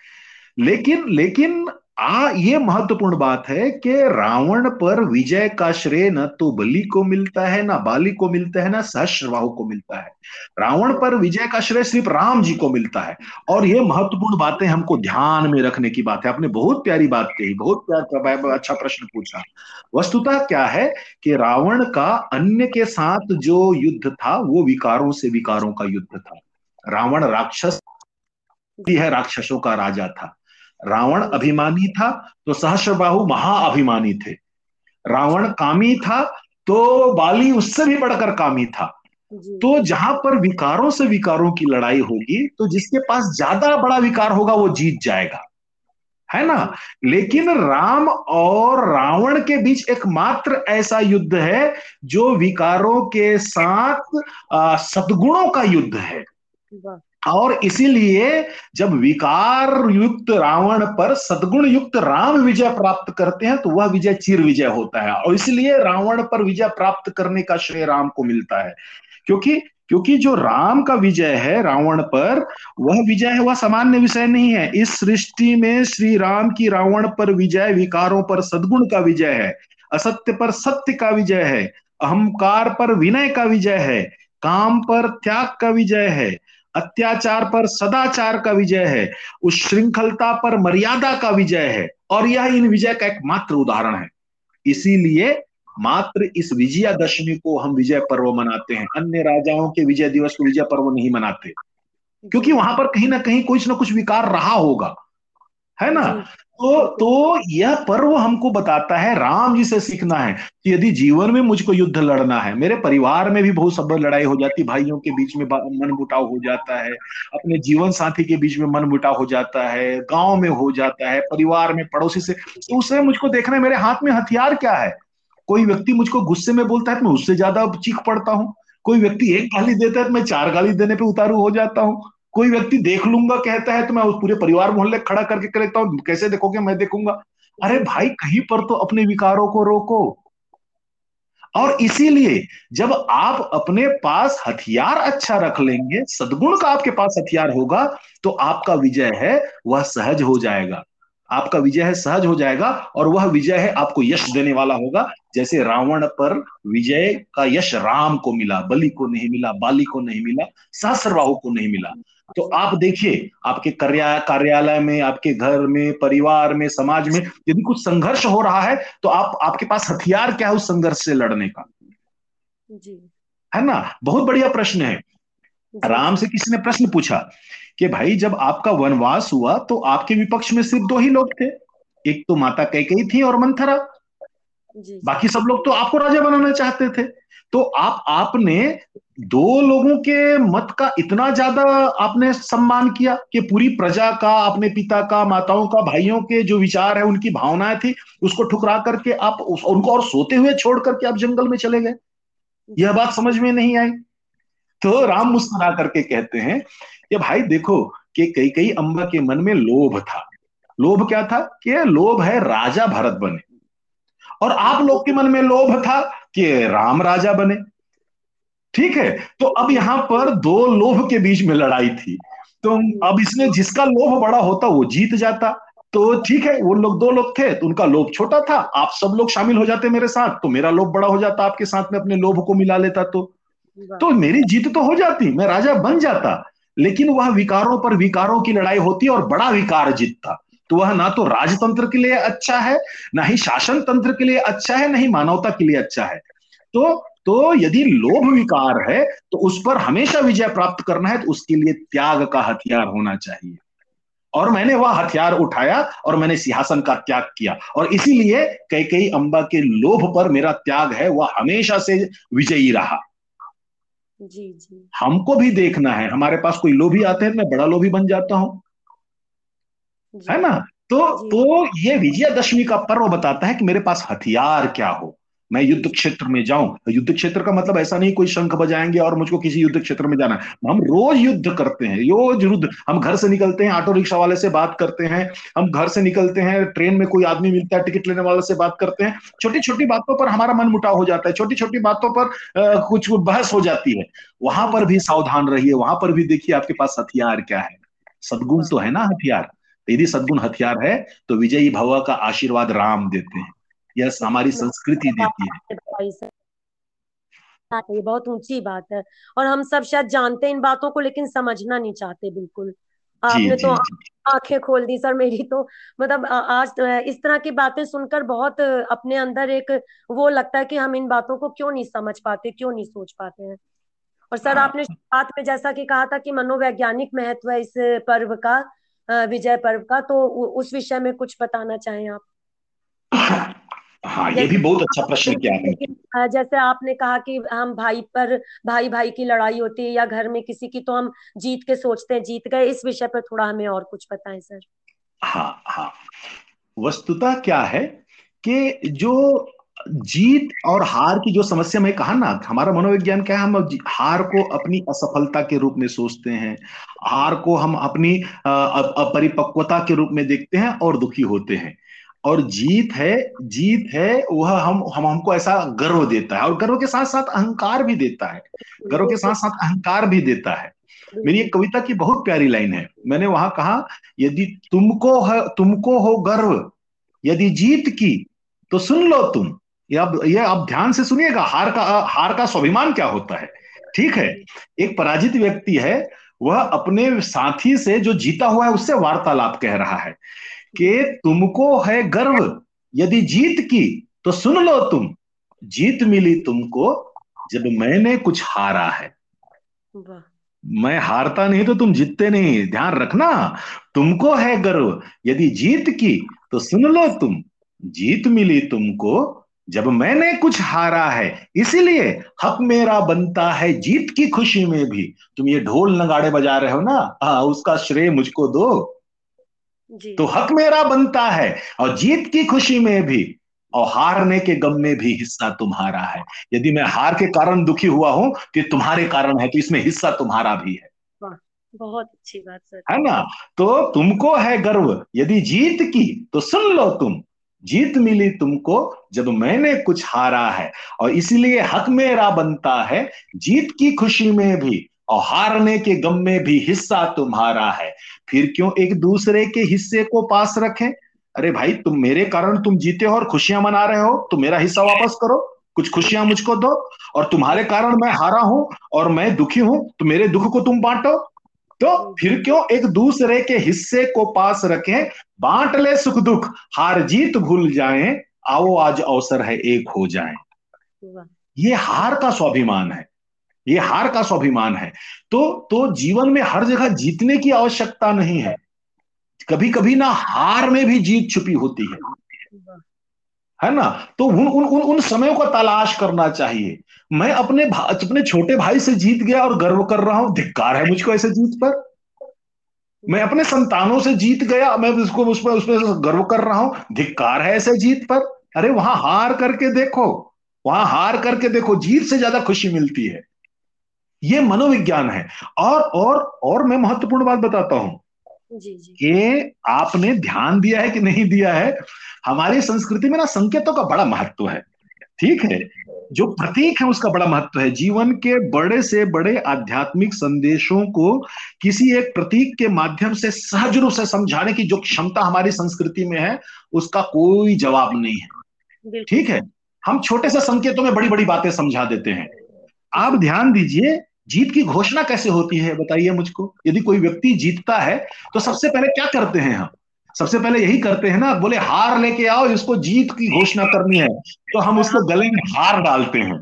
लेकिन लेकिन आ, ये महत्वपूर्ण बात है कि रावण पर विजय का श्रेय न तो बलि को मिलता है, ना बाली को मिलता है, ना सहस्रवाहु को मिलता है। रावण पर विजय का श्रेय सिर्फ़ राम जी को मिलता है। और ये महत्वपूर्ण बातें हमको ध्यान में रखने की बात है। आपने बहुत प्यारी बात कही, बहुत प्यार अच्छा प्रश्न पूछा। वस्तुतः क्या है कि रावण का अन्य के साथ जो युद्ध था, वो विकारों से विकारों का युद्ध था। रावण राक्षस है, राक्षसों का राजा था। रावण अभिमानी था तो सहस्रबाहु महाअभिमानी थे। रावण कामी था तो बाली उससे भी बढ़कर कामी था। तो जहाँ पर विकारों से विकारों की लड़ाई होगी तो जिसके पास ज़्यादा बड़ा विकार होगा वो जीत जाएगा। है ना? लेकिन राम और रावण के बीच एकमात्र ऐसा युद्ध है जो विकारों के साथ सदगुणों का युद्ध है। और इसीलिए जब विकार युक्त रावण पर सदगुण युक्त राम विजय प्राप्त करते हैं तो वह विजय चीर विजय होता है। और इसलिए रावण पर विजय प्राप्त करने का श्रेय राम को मिलता है। क्योंकि क्योंकि जो राम का विजय है रावण पर, वह विजय है, वह सामान्य विषय नहीं है। इस सृष्टि में श्री राम की रावण पर विजय, विकारों पर सदगुण का विजय है, असत्य पर सत्य का विजय है, अहंकार पर विनय का विजय है, काम पर त्याग का विजय है अत्याचार पर सदाचार का विजय है, उस श्रृंखलता पर मर्यादा का विजय है, और यह इन विजय का एक मात्र उदाहरण है। इसीलिए मात्र इस विजयादशमी को हम विजय पर्व मनाते हैं। अन्य राजाओं के विजय दिवस को विजय पर्व नहीं मनाते, क्योंकि वहाँ पर कहीं ना कहीं कुछ ना कुछ विकार रहा होगा, है ना? तो तो यह पर्व हमको बताता है, राम जी से सीखना है कि यदि जीवन में मुझको युद्ध लड़ना है, मेरे परिवार में भी बहुत सब लड़ाई हो जाती, भाइयों के बीच में मन मुटाव हो जाता है, अपने जीवन साथी के बीच में मन मुटाव हो जाता है, गाँव में हो जाता है, परिवार में, पड़ोसी से तो उससे मुझको देखना है, मेरे हाथ में हथियार क्या है? कोई व्यक्ति मुझको गुस्से में बोलता है तो मैं उससे ज़्यादा चीख पड़ता हूँ। कोई व्यक्ति एक गाली देता है तो मैं चार गाली देने पर उतारू हो जाता हूँ। कोई व्यक्ति देख लूँगा, कहता है तो मैं उस पूरे परिवार मोहल्ले खड़ा करके कहता हूँ, कैसे देखोगे, मैं देखूँगा। अरे भाई, कहीं पर तो अपने विकारों को रोको। और इसीलिए, जब आप अपने पास हथियार अच्छा रख लेंगे, सदगुण का आपके पास हथियार होगा तो आपका विजय है, वह सहज हो जाएगा। आपका विजय है, सहज हो जाएगा, और वह विजय है, आपको यश देने वाला होगा। जैसे रावण पर विजय का यश राम को मिला, बलि को नहीं मिला, बाली को नहीं मिला सहस्रबाहु को नहीं मिला। तो आप देखिए आपके कार्यालय में आपके घर में परिवार में समाज में यदि कुछ संघर्ष हो रहा है तो आप आपके पास हथियार क्या है उस संघर्ष से लड़ने का? जी। है ना? बहुत बढ़िया प्रश्न है। राम से किसी ने प्रश्न पूछा कि भाई जब आपका वनवास हुआ तो आपके विपक्ष में सिर्फ़ दो ही लोग थे। एक तो माता कैकई थी और मंथरा। बाकी सब लोग तो आपको राजा बनाना चाहते थे। तो आप आपने दो लोगों के मत का इतना ज़्यादा आपने सम्मान किया कि पूरी प्रजा का, अपने पिता का, माताओं का, भाइयों के जो विचार है, उनकी भावनाएँ थी, उसको ठुकरा करके आप उनको और सोते हुए छोड़ करके आप जंगल में चले गए। यह बात समझ में नहीं आई। तो राम मुस्कुरा करके कहते हैं कि भाई देखो कि कई कई अंबा के मन में लोभ था। लोभ क्या था? कि लोभ है राजा भरत बने। और आप लोग के मन में लोभ था कि राम राजा बने। ठीक है? तो अब यहाँ पर दो लोभ के बीच में लड़ाई थी। तो अब इसने जिसका लोभ बड़ा होता वो जीत जाता। तो ठीक है वो लोग दो लोग थे तो उनका लोभ छोटा था। आप सब लोग शामिल हो जाते मेरे साथ तो मेरा लोभ बड़ा हो जाता आपके साथ में अपने लोभ को मिला लेता तो। तो मेरी जीत तो हो जाती मैं राजा बन जाता। लेकिन वह विकारों पर विकारों की लड़ाई होती और बड़ा विकार जीतता। तो वह ना तो राजतंत्र के लिए अच्छा है ना ही शासन तंत्र के लिए अच्छा है ना ही मानवता के लिए अच्छा है। तो तो यदि लोभ विकार है तो उस पर हमेशा विजय प्राप्त करना है तो उसके लिए त्याग का हथियार होना चाहिए। और मैंने वह हथियार उठाया और मैंने सिंहासन का त्याग किया। और इसीलिए कई कई अंबा के लोभ पर मेरा त्याग है वह हमेशा से विजयी रहा। जी जी। हमको भी देखना है। हमारे पास कोई लोभी आते हैं मैं बड़ा लोभी बन जाता हूँ। है ना? तो तो ये विजयादशमी का पर्व बताता है कि मेरे पास हथियार क्या हो। मैं युद्ध क्षेत्र में जाऊँ युद्ध क्षेत्र का मतलब ऐसा नहीं कोई शंख बजाएँगे और मुझको किसी युद्ध क्षेत्र में जाना हम रोज युद्ध करते हैं, रोज युद्ध हम घर से निकलते हैं, ऑटो रिक्शा वाले से बात करते हैं, हम घर से निकलते हैं, ट्रेन में कोई आदमी मिलता है, टिकट लेने वाले से बात करते हैं छोटी छोटी बातों पर हमारा मन मुटाव हो जाता है छोटी छोटी बातों पर कुछ बहस हो जाती है। वहाँ पर भी सावधान रहिए, वहाँ पर भी देखिए आपके पास हथियार क्या है। सदगुण तो है ना हथियार, यदि सदगुण हथियार है तो विजयी भवा का आशीर्वाद राम देते हैं। यह हमारी संस्कृति देती है। ये बहुत ऊँची बात है। और हम सब शायद जानते हैं इन बातों को लेकिन समझना नहीं चाहते बिल्कुल। आपने तो आँखें खोल दी सर मेरी तो। मतलब आज इस तरह की बातें सुनकर बहुत अपने अंदर एक वो लगता है कि हम इन बातों को क्यों नहीं समझ पाते क्यों नहीं सोच पाते हैं। और सर हाँ। आपने बात में जैसा कि कहा था कि मनोवैज्ञानिक महत्व है इस पर्व का विजय पर्व का तो उस विषय में कुछ बताना चाहें आप? हाँ ये भी बहुत अच्छा प्रश्न किया है जैसे आपने कहा कि हम भाई पर भाई भाई की लड़ाई होती है या घर में किसी की तो हम जीत के सोचते हैं जीत गए इस विषय पर थोड़ा हमें और कुछ बताएँ सर। हाँ हाँ। वस्तुता क्या है कि जो जीत और हार की जो समस्या में कहा ना हमारा मनोविज्ञान क्या है हम हार को अपनी असफलता के रूप में सोचते हैं हार को हम अपनी अपरिपक्वता के रूप में देखते हैं और दुखी होते हैं। और जीत है जीत है, वह हम हम, हमको ऐसा गर्व देता है और गर्व के साथ साथ अहंकार भी देता है। गर्व के साथ साथ अहंकार भी देता है। मेरी एक कविता की बहुत प्यारी लाइन है। मैंने वहाँ कहा, यदि तुमको है, तुमको हो गर्व, यदि जीत की तो सुन लो तुम। ये अब ये अब ध्यान से सुनिएगा, हार का हार का स्वाभिमान क्या होता है? ठीक है, एक पराजित व्यक्ति है, वह अपने साथी से जो जीता हुआ है, उससे वार्तालाप कह रहा है। कि तुमको है गर्व। यदि जीत की तो सुन लो तुम। जीत मिली तुमको जब मैंने कुछ हारा है। मैं हारता नहीं तो तुम जीतते नहीं। ध्यान रखना तुमको है गर्व। यदि जीत की तो सुन लो तुम। जीत मिली तुमको जब मैंने कुछ हारा है। इसीलिए हक मेरा बनता है जीत की खुशी में भी। तुम ये ढोल नगाड़े बजा रहे हो ना? हाँ, उसका श्रेय मुझको दो। तो हक मेरा बनता है और जीत की खुशी में भी और हारने के गम में भी हिस्सा तुम्हारा है। यदि मैं हार के कारण दुखी हुआ हूँ तो तुम्हारे कारण है तो इसमें हिस्सा तुम्हारा भी है। बहुत अच्छी बात सर। है ना? तो तुमको है गर्व। यदि जीत की तो सुन लो तुम। जीत मिली तुमको जब मैंने कुछ हारा है। और इसलिए हक मेरा बनता है जीत की खुशी में भी और हारने के गम में भी हिस्सा तुम्हारा है। फिर क्यों एक दूसरे के हिस्से को पास रखें? अरे भाई तुम मेरे कारण तुम जीते हो और खुशियाँ मना रहे हो तो मेरा हिस्सा वापस करो। कुछ खुशियाँ मुझको दो और तुम्हारे कारण मैं हारा हूँ और मैं दुखी हूँ तो मेरे दुख को तुम बांटो। तो फिर क्यों एक दूसरे के हिस्से को पास रखें? बांट ले सुख दुख हार जीत भूल जाएँ आओ आज अवसर है एक हो जाएँ। ये हार का स्वाभिमान है। ये हार का स्वाभिमान है। तो तो जीवन में हर जगह जीतने की आवश्यकता नहीं है। कभी कभी ना हार में भी जीत छुपी होती है। है ना? तो उन उन उन, उन समयों को तलाश करना चाहिए। मैं अपने अपने छोटे भाई से जीत गया और गर्व कर रहा हूँ धिक्कार है मुझको ऐसे जीत पर। मैं अपने संतानों से जीत गया मैं उसको उस पर उसमें गर्व कर रहा हूँ धिक्कार है ऐसे जीत पर। अरे वहाँ हार करके देखो वहाँ हार करके देखो जीत से ज़्यादा खुशी मिलती है। ये मनोविज्ञान है। और और और मैं महत्वपूर्ण बात बताता हूँ कि आपने ध्यान दिया है कि नहीं दिया है? हमारी संस्कृति में ना संकेतों का बड़ा महत्व है। ठीक है? जो प्रतीक है उसका बड़ा महत्व है। जीवन के बड़े से बड़े आध्यात्मिक संदेशों को किसी एक प्रतीक के माध्यम से सहज रूप से समझाने की जो क्षमता हमारी संस्कृति में है उसका कोई जवाब नहीं है। ठीक है? हम छोटे से संकेतों में बड़ी बड़ी बातें समझा देते हैं। आप ध्यान दीजिए जीत की घोषणा कैसे होती है, बताइए मुझको। यदि कोई व्यक्ति जीतता है तो सबसे पहले क्या करते हैं हम? सबसे पहले यही करते हैं ना, बोले, हार लेके आओ, जिसको जीत की घोषणा करनी है तो हम उसको गले में हार डालते हैं।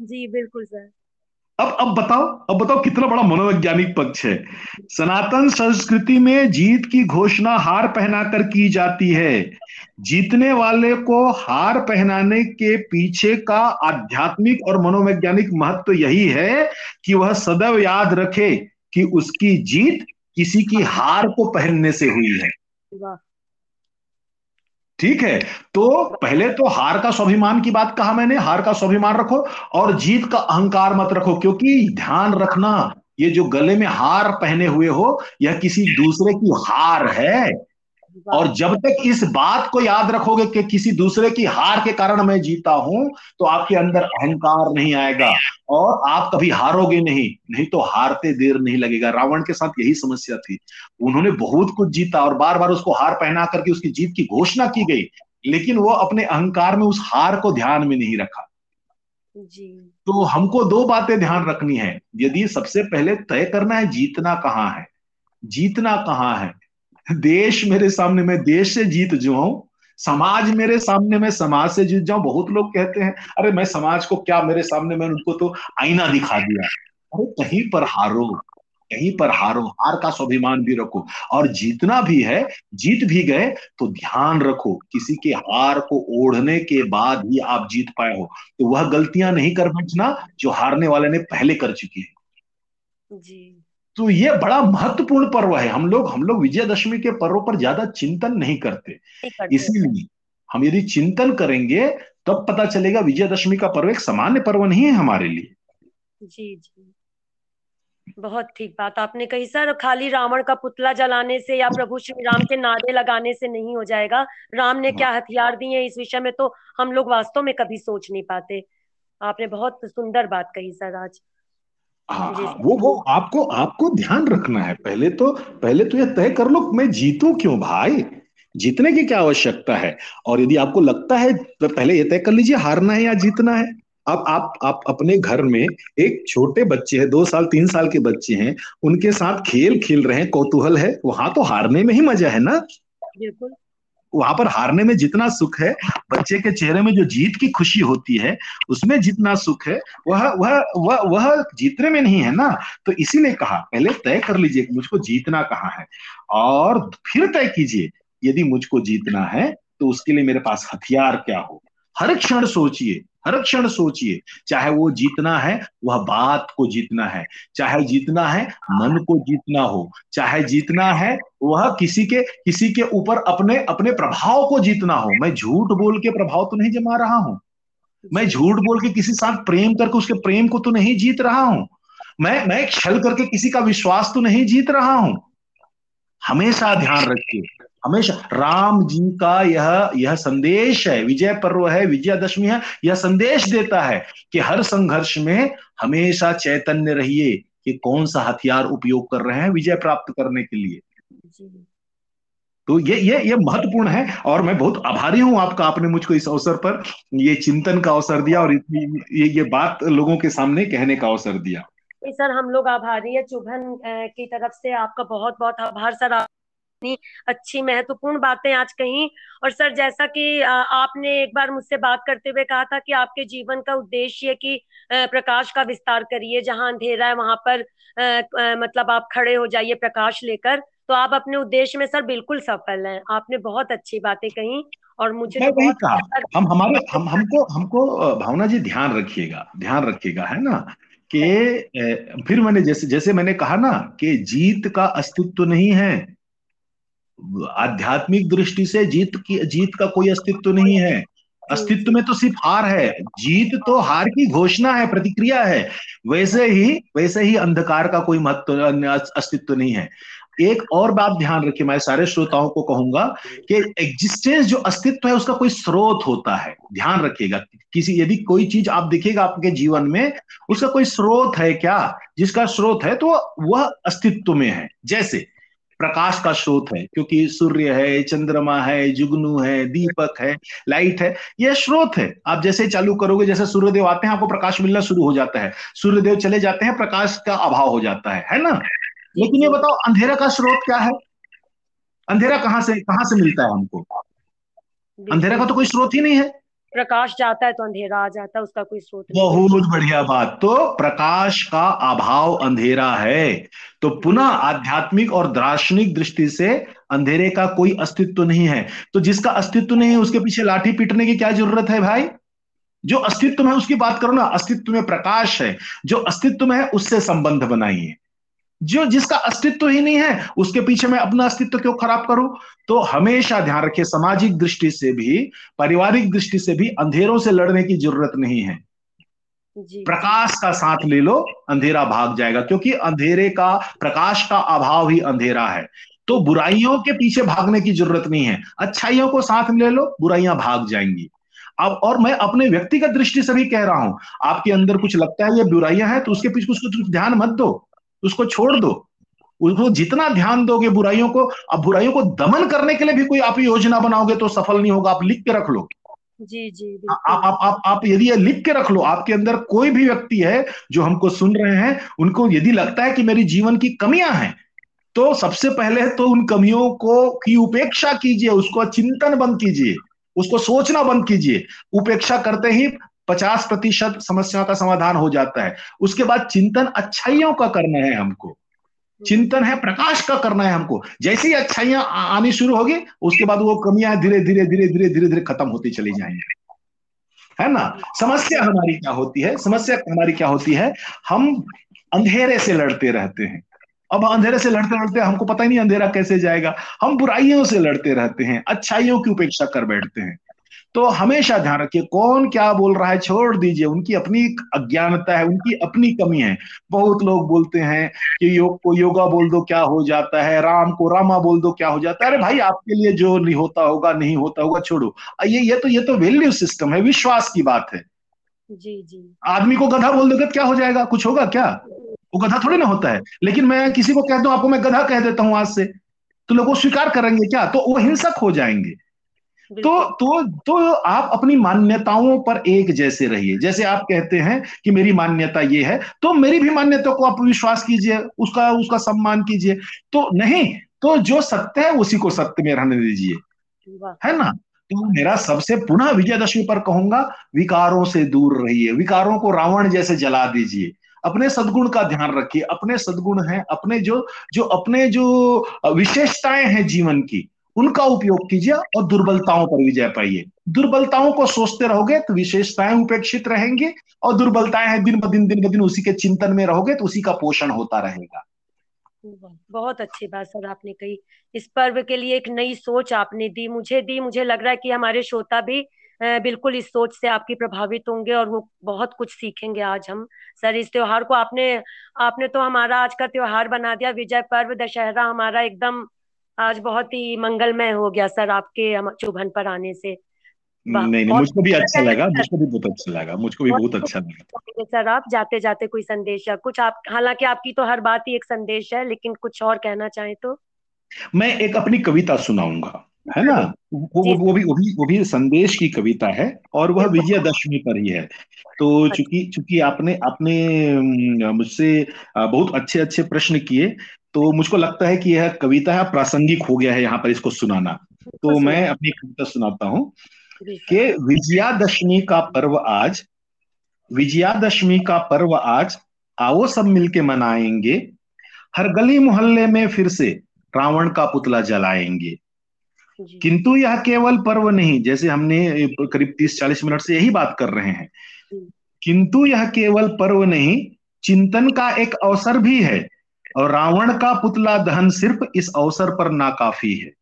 जी, बिल्कुल, सर। अब अब बताओ अब बताओ कितना बड़ा मनोवैज्ञानिक पक्ष है। सनातन संस्कृति में जीत की घोषणा हार पहनाकर की जाती है। जीतने वाले को हार पहनाने के पीछे का आध्यात्मिक और मनोवैज्ञानिक महत्व तो यही है कि वह सदैव याद रखे कि उसकी जीत किसी की हार को पहनने से हुई है। ठीक है? तो पहले तो हार का स्वाभिमान की बात कहा मैंने, हार का स्वाभिमान रखो और जीत का अहंकार मत रखो, क्योंकि ध्यान रखना, ये जो गले में हार पहने हुए हो, यह किसी दूसरे की हार है। और जब तक इस बात को याद रखोगे कि किसी दूसरे की हार के कारण मैं जीता हूँ तो आपके अंदर अहंकार नहीं आएगा और आप कभी हारोगे नहीं नहीं तो हारते देर नहीं लगेगा। रावण के साथ यही समस्या थी। उन्होंने बहुत कुछ जीता और बार बार उसको हार पहना करके उसकी जीत की घोषणा की गई लेकिन वो अपने अहंकार में उस हार को ध्यान में नहीं रखा। जी। तो हमको दो बातें ध्यान रखनी है। यदि सबसे पहले तय करना है जीतना कहाँ है? जीतना कहाँ है? देश मेरे सामने मैं देश से जीत जाऊँ, समाज मेरे सामने मैं समाज से जीत जाऊँ, बहुत लोग कहते हैं, अरे मैं समाज को क्या मेरे सामने मैं उनको तो आईना दिखा दिया। अरे कहीं पर हारो, कहीं पर हारो, हार का स्वाभिमान भी रखो। और जीतना भी है, जीत भी गए तो ध्यान रखो, किसी के हार को ओढ़ने के बाद ही आप जीत पाए हो। तो वह गलतियाँ नहीं कर बैठना, जो हारने वाले ने पहले कर चुकी है। जी। तो ये बड़ा महत्वपूर्ण पर्व है। हम लोग हम लोग विजयदशमी के पर्व पर ज़्यादा चिंतन नहीं करते। इसीलिए हम यदि चिंतन करेंगे तब तो पता चलेगा विजयदशमी का पर्व एक सामान्य पर्व नहीं है हमारे लिए। जी जी। बहुत ठीक बात आपने कही सर। खाली रावण का पुतला जलाने से या प्रभु श्री राम के नारे लगाने से नहीं हो जाएगा। राम ने क्या हथियार दिए इस विषय में तो हम लोग वास्तव में कभी सोच नहीं पाते। आपने बहुत सुंदर बात कही सर आज। हाँ हाँ वो वो आपको आपको ध्यान रखना है। पहले तो पहले तो ये तय कर लो मैं जीतू क्यों भाई? जीतने की क्या आवश्यकता है? और यदि आपको लगता है तो पहले ये तय कर लीजिए हारना है या जीतना है। अब आप आप अपने घर में एक छोटे बच्चे हैं दो साल तीन साल के बच्चे हैं उनके साथ खेल खेल रहे हैं कौतूहल है वहाँ तो हारने में ही मज़ा है ना? बिल्कुल। वहाँ पर हारने में जितना सुख है, बच्चे के चेहरे में जो जीत की खुशी होती है, उसमें जितना सुख है, वह वह वह वह जीतने में नहीं है ना? तो इसीलिए कहा, पहले तय कर लीजिए मुझको जीतना कहाँ है। और फिर तय कीजिए, यदि मुझको जीतना है तो उसके लिए मेरे पास हथियार क्या हो? हर क्षण सोचिए, हर क्षण सोचिए, चाहे वो जीतना है, वह बात को जीतना है। चाहे जीतना है, मन को जीतना हो। चाहे जीतना है, वह किसी के किसी के ऊपर अपने अपने प्रभाव को जीतना हो। मैं झूठ बोल के प्रभाव तो नहीं जमा रहा हूँ। मैं झूठ बोल के किसी साथ प्रेम करके उसके प्रेम को तो नहीं जीत रहा हूँ। मैं मैं छल करके किसी का विश्वास तो नहीं जीत रहा हूँ। हमेशा ध्यान रखिए। हमेशा राम जी का यह यह संदेश है विजय पर्व है विजयादशमी है यह संदेश देता है कि हर संघर्ष में हमेशा चैतन्य रहिए कि कौन सा हथियार उपयोग कर रहे हैं विजय प्राप्त करने के लिए। तो ये ये ये महत्वपूर्ण है और मैं बहुत आभारी हूँ आपका आपने मुझको इस अवसर पर ये चिंतन का अवसर दिया और इतनी ये ये बात लोगों के सामने कहने का अवसर दिया। सर हम लोग आभारी है। चुभन की तरफ़ से आपका बहुत बहुत आभार सर। इतनी अच्छी महत्वपूर्ण बातें आज कहीं। और सर जैसा कि आपने एक बार मुझसे बात करते हुए कहा था कि आपके जीवन का उद्देश्य कि प्रकाश का विस्तार करिए। जहाँ अंधेरा है वहाँ पर मतलब आप खड़े हो जाइए प्रकाश लेकर। तो आप अपने उद्देश्य में सर बिल्कुल सफल हैं। आपने बहुत अच्छी बातें कही और मुझे तो बहुत कहा हम हमारे हम हमको हमको भावना जी ध्यान रखिएगा ध्यान रखिएगा है ना? कि फिर मैंने जैसे जैसे मैंने कहा ना कि जीत का अस्तित्व नहीं है। आध्यात्मिक दृष्टि से जीत की, जीत का कोई अस्तित्व नहीं है। अस्तित्व में तो सिर्फ़ हार है। जीत तो हार की घोषणा है, प्रतिक्रिया है। वैसे ही वैसे ही अंधकार का कोई महत्व अस्तित्व नहीं है। एक और बात ध्यान रखिए, मैं सारे श्रोताओं को कहूँगा कि एग्जिस्टेंस जो अस्तित्व है, उसका कोई स्रोत होता है। ध्यान रखिएगा। किसी, यदि कोई चीज़ आप देखिएगा आपके जीवन में, उसका कोई स्रोत है क्या? जिसका स्रोत है तो वह अस्तित्व में है। जैसे प्रकाश का स्रोत है क्योंकि सूर्य है चंद्रमा है जुगनू है दीपक है लाइट है यह स्रोत है। आप जैसे चालू करोगे जैसे सूर्यदेव आते हैं आपको प्रकाश मिलना शुरू हो जाता है। सूर्यदेव चले जाते हैं प्रकाश का अभाव हो जाता है है ना? लेकिन ये बताओ अंधेरा का स्रोत क्या है? अंधेरा कहाँ से कहाँ से मिलता है हमको? अंधेरा का तो कोई स्रोत ही नहीं है। प्रकाश जाता है तो अंधेरा आ जाता है उसका कोई स्रोत बहुत बढ़िया बात। तो प्रकाश का अभाव अंधेरा है। तो पुनः आध्यात्मिक और दार्शनिक दृष्टि से अंधेरे का कोई अस्तित्व नहीं है। तो जिसका अस्तित्व नहीं है उसके पीछे लाठी पीटने की क्या ज़रूरत है भाई? जो अस्तित्व में उसकी बात करो ना। अस्तित्व में प्रकाश है। जो अस्तित्व में है उससे संबंध बनाइए। जो जिसका अस्तित्व ही नहीं है उसके पीछे मैं अपना अस्तित्व क्यों खराब करूँ? तो हमेशा ध्यान रखिए सामाजिक दृष्टि से भी पारिवारिक दृष्टि से भी अंधेरों से लड़ने की ज़रूरत नहीं है। प्रकाश का साथ ले लो अंधेरा भाग जाएगा क्योंकि अंधेरे का प्रकाश का अभाव ही अंधेरा है। तो बुराइयों के पीछे भागने की ज़रूरत नहीं है। अच्छाइयों को साथ ले लो बुराइयाँ भाग जाएँगी। अब और मैं अपने व्यक्तिगत दृष्टि से भी कह रहा हूँ आपके अंदर कुछ लगता है ये बुराइयाँ हैं तो उसके पीछे उसको ध्यान मत दो। उसको छोड़ दो। उसको जितना ध्यान दोगे बुराइयों को अब बुराइयों को दमन करने के लिए भी कोई आप योजना बनाओगे तो सफल नहीं होगा आप लिख के रख लो। जी जी आप आप आप आप यदि ये लिख के रख लो आपके अंदर कोई भी व्यक्ति है जो हमको सुन रहे हैं उनको यदि लगता है कि मेरी जीवन की कमियाँ हैं तो सबसे पहले तो उन कमियों को की उपेक्षा कीजिए उसको चिंतन बंद कीजिए उसको सोचना बंद कीजिए। उपेक्षा करते ही पचास प्रतिशत समस्याओं का समाधान हो जाता है। उसके बाद चिंतन अच्छाइयों का करना है हमको। चिंतन है, प्रकाश का करना है हमको। जैसे ही अच्छाइयाँ आनी शुरू होगी, उसके बाद वो कमियाँ धीरे धीरे धीरे धीरे धीरे धीरे खत्म होती चली जाएँगी। है ना? समस्या हमारी क्या होती है? समस्या हमारी क्या होती है? हम अंधेरे से लड़ते रहते हैं। अब अंधेरे से लड़ते लड़ते हमको पता ही नहीं अंधेरा कैसे जाएगा। हम बुराइयों से लड़ते रहते हैं, अच्छाइयों की उपेक्षा कर बैठते हैं। तो हमेशा ध्यान रखिए कौन क्या बोल रहा है छोड़ दीजिए। उनकी अपनी अज्ञानता है उनकी अपनी कमी है। बहुत लोग बोलते हैं कि योग को योगा बोल दो क्या हो जाता है? राम को रामा बोल दो क्या हो जाता है? अरे भाई आपके लिए जो नहीं होता होगा नहीं होता होगा छोड़ो। ये ये तो ये तो वैल्यू सिस्टम है विश्वास की बात है। जी जी। आदमी को गधा बोल दोगे क्या हो जाएगा? कुछ होगा क्या? वो गधा थोड़ी ना होता है। लेकिन मैं किसी को कह दू आपको मैं गधा कह देता हूँ आज से। तो लोग स्वीकार करेंगे क्या? तो वो हिंसक हो जाएँगे। तो तो तो आप अपनी मान्यताओं पर एक जैसे रहिए। जैसे आप कहते हैं कि मेरी मान्यता ये है तो मेरी भी मान्यता को आप विश्वास कीजिए उसका उसका सम्मान कीजिए। तो नहीं तो जो सत्य है उसी को सत्य में रहने दीजिए। है ना? तो मेरा सबसे पुनः विजयदशमी पर कहूँगा विकारों से दूर रहिए। विकारों को रावण जैसे जला दीजिए। अपने सदगुण का ध्यान रखिए। अपने सदगुण हैं अपने जो जो अपने जो विशेषताएँ हैं जीवन की उनका उपयोग कीजिए और दुर्बलताओं पर विजय पाइए। दुर्बलताओं को सोचते रहोगे तो विशेषताएँ उपेक्षित रहेंगी और दुर्बलताएँ हैं, दिन ब दिन दिन ब दिन उसी के चिंतन में रहोगे तो उसी का पोषण होता रहेगा। बहुत अच्छी बात सर आपने कही। इस पर्व के लिए एक नई सोच आपने दी। मुझे दी, मुझे लग रहा है कि हमारे श्रोता भी बिल्कुल इस सोच से आपकी प्रभावित होंगे और वो बहुत कुछ सीखेंगे आज हम। सर, इस त्योहार को आपने आपने तो हमारा आज का त्योहार बना दिया। विजय पर्व, दशहरा हमारा एकदम आज बहुत ही मंगलमय हो गया सर आपके चुभन पर आने से। नहीं नहीं मुझको भी अच्छा लगा मुझको भी बहुत अच्छा लगा मुझको भी बहुत अच्छा लगा। सर आप जाते जाते कोई संदेश या कुछ आप हालाँकि आपकी तो हर बात ही एक संदेश है लेकिन कुछ और कहना चाहे तो? मैं एक अपनी कविता सुनाऊँगा। है ना? वो वो भी वो भी वो भी संदेश की कविता है और वह विजयदशमी पर ही है। तो अच्छा। चूँकि चूँकि आपने आपने मुझसे बहुत अच्छे अच्छे प्रश्न किए तो मुझको लगता है कि यह कविता है प्रासंगिक हो गया है यहाँ पर इसको सुनाना। तो मैं अपनी कविता सुनाता हूँ कि विजयादशमी का पर्व आज विजयादशमी का पर्व आज आओ सब मिलके मनाएँगे हर गली मोहल्ले में फिर से रावण का पुतला जलाएँगे। किंतु यह केवल पर्व नहीं जैसे हमने करीब तीस चालीस मिनट से यही बात कर रहे हैं। किंतु यह केवल पर्व नहीं चिंतन का एक अवसर भी है और रावण का पुतला दहन सिर्फ़ इस अवसर पर नाकाफी है।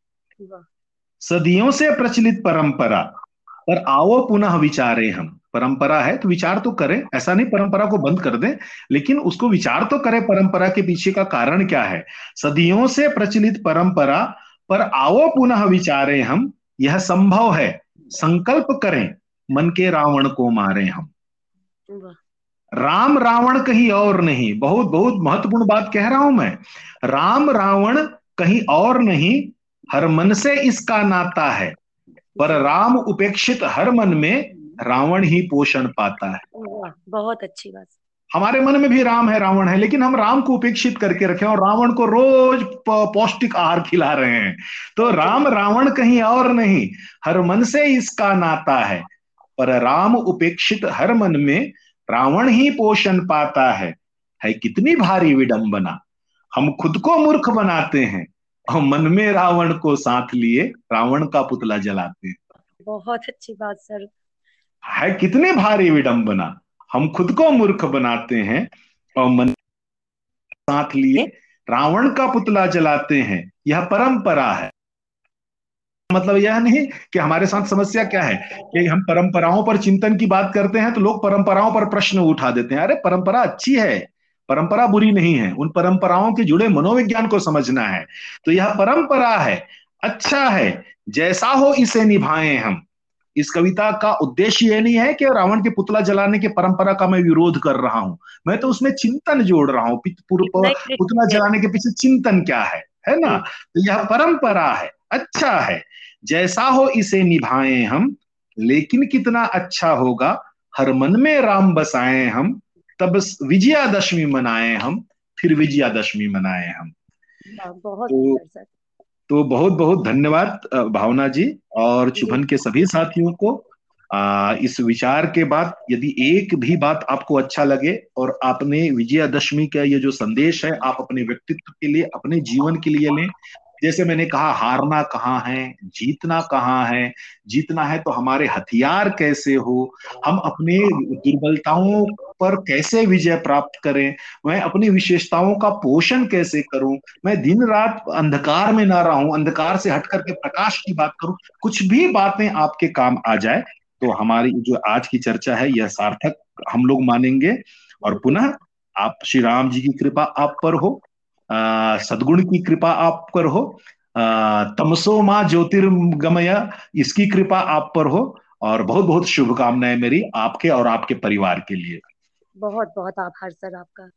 सदियों से प्रचलित परंपरा पर आओ पुनः विचारे हम। परंपरा है तो विचार तो करें ऐसा नहीं परंपरा को बंद कर दें लेकिन उसको विचार तो करें परंपरा के पीछे का कारण क्या है? सदियों से प्रचलित परंपरा पर आओ पुनः विचारे हम यह संभव है। संकल्प करें मन के रावण को मारे हम। राम रावण कहीं और नहीं बहुत बहुत महत्वपूर्ण बात कह रहा हूँ मैं। राम रावण कहीं और नहीं हर मन से इसका नाता है। पर राम उपेक्षित हर मन में रावण ही पोषण पाता है। बहुत अच्छी बात। हमारे मन में भी राम है रावण है लेकिन हम राम को उपेक्षित करके रखे और रावण को रोज पौष्टिक आहार खिला रहे हैं। तो राम रावण कहीं और नहीं हर मन से इसका नाता है। पर राम उपेक्षित हर मन में रावण ही पोषण पाता है। है कितनी भारी विडंबना। हम खुद को मूर्ख बनाते हैं और मन में रावण को साथ लिए रावण का पुतला जलाते हैं। बहुत अच्छी बात सर। है कितनी भारी विडंबना। हम खुद को मूर्ख बनाते हैं और मन साथ लिए रावण का पुतला जलाते हैं। यह परंपरा है। मतलब यह नहीं कि हमारे साथ समस्या क्या है? कि हम परंपराओं पर चिंतन की बात करते हैं तो लोग परंपराओं पर प्रश्न उठा देते हैं। अरे, परंपरा अच्छी है। परंपरा बुरी नहीं है। उन परंपराओं के जुड़े मनोविज्ञान को समझना है। तो यह परंपरा है। अच्छा है। जैसा हो इसे निभाएँ हम। इस कविता का उद्देश्य यह नहीं है कि रावण के पुतला जलाने की परंपरा का मैं विरोध कर रहा हूँ। मैं तो उसमें चिंतन जोड़ रहा हूँ। पुतला जलाने के पीछे चिंतन क्या है? है ना? तो यह परंपरा है। अच्छा है। जैसा हो इसे निभाए हम लेकिन कितना अच्छा होगा हर मन में राम बसाए हम तब विजयादशमी मनाए हम फिर विजयादशमी मनाए हम। बहुत तो, तो बहुत बहुत धन्यवाद भावना जी और चुभन के सभी साथियों को। आ, इस विचार के बाद यदि एक भी बात आपको अच्छा लगे और आपने विजयादशमी का ये जो संदेश है आप अपने व्यक्तित्व के लिए अपने जीवन के लिए लें जैसे मैंने कहा, हारना कहाँ है, जीतना कहाँ है, जीतना है तो हमारे हथियार कैसे हो, हम अपने दुर्बलताओं पर कैसे विजय प्राप्त करें, मैं अपनी विशेषताओं का पोषण कैसे करूँ, मैं दिन रात अंधकार में ना रहूँ, अंधकार से हट करके प्रकाश की बात करूँ, कुछ भी बातें आपके काम आ जाए तो हमारी जो आज की चर्चा है, यह सार्थक हम लोग मानेंगे। और पुनः आप, श्री राम जी की कृपा आप पर हो। सदगुण की कृपा आप पर हो तमसो माँ ज्योतिर्गमय इसकी कृपा आप पर हो और बहुत बहुत शुभकामनाएँ मेरी आपके और आपके परिवार के लिए। बहुत बहुत आभार सर आपका।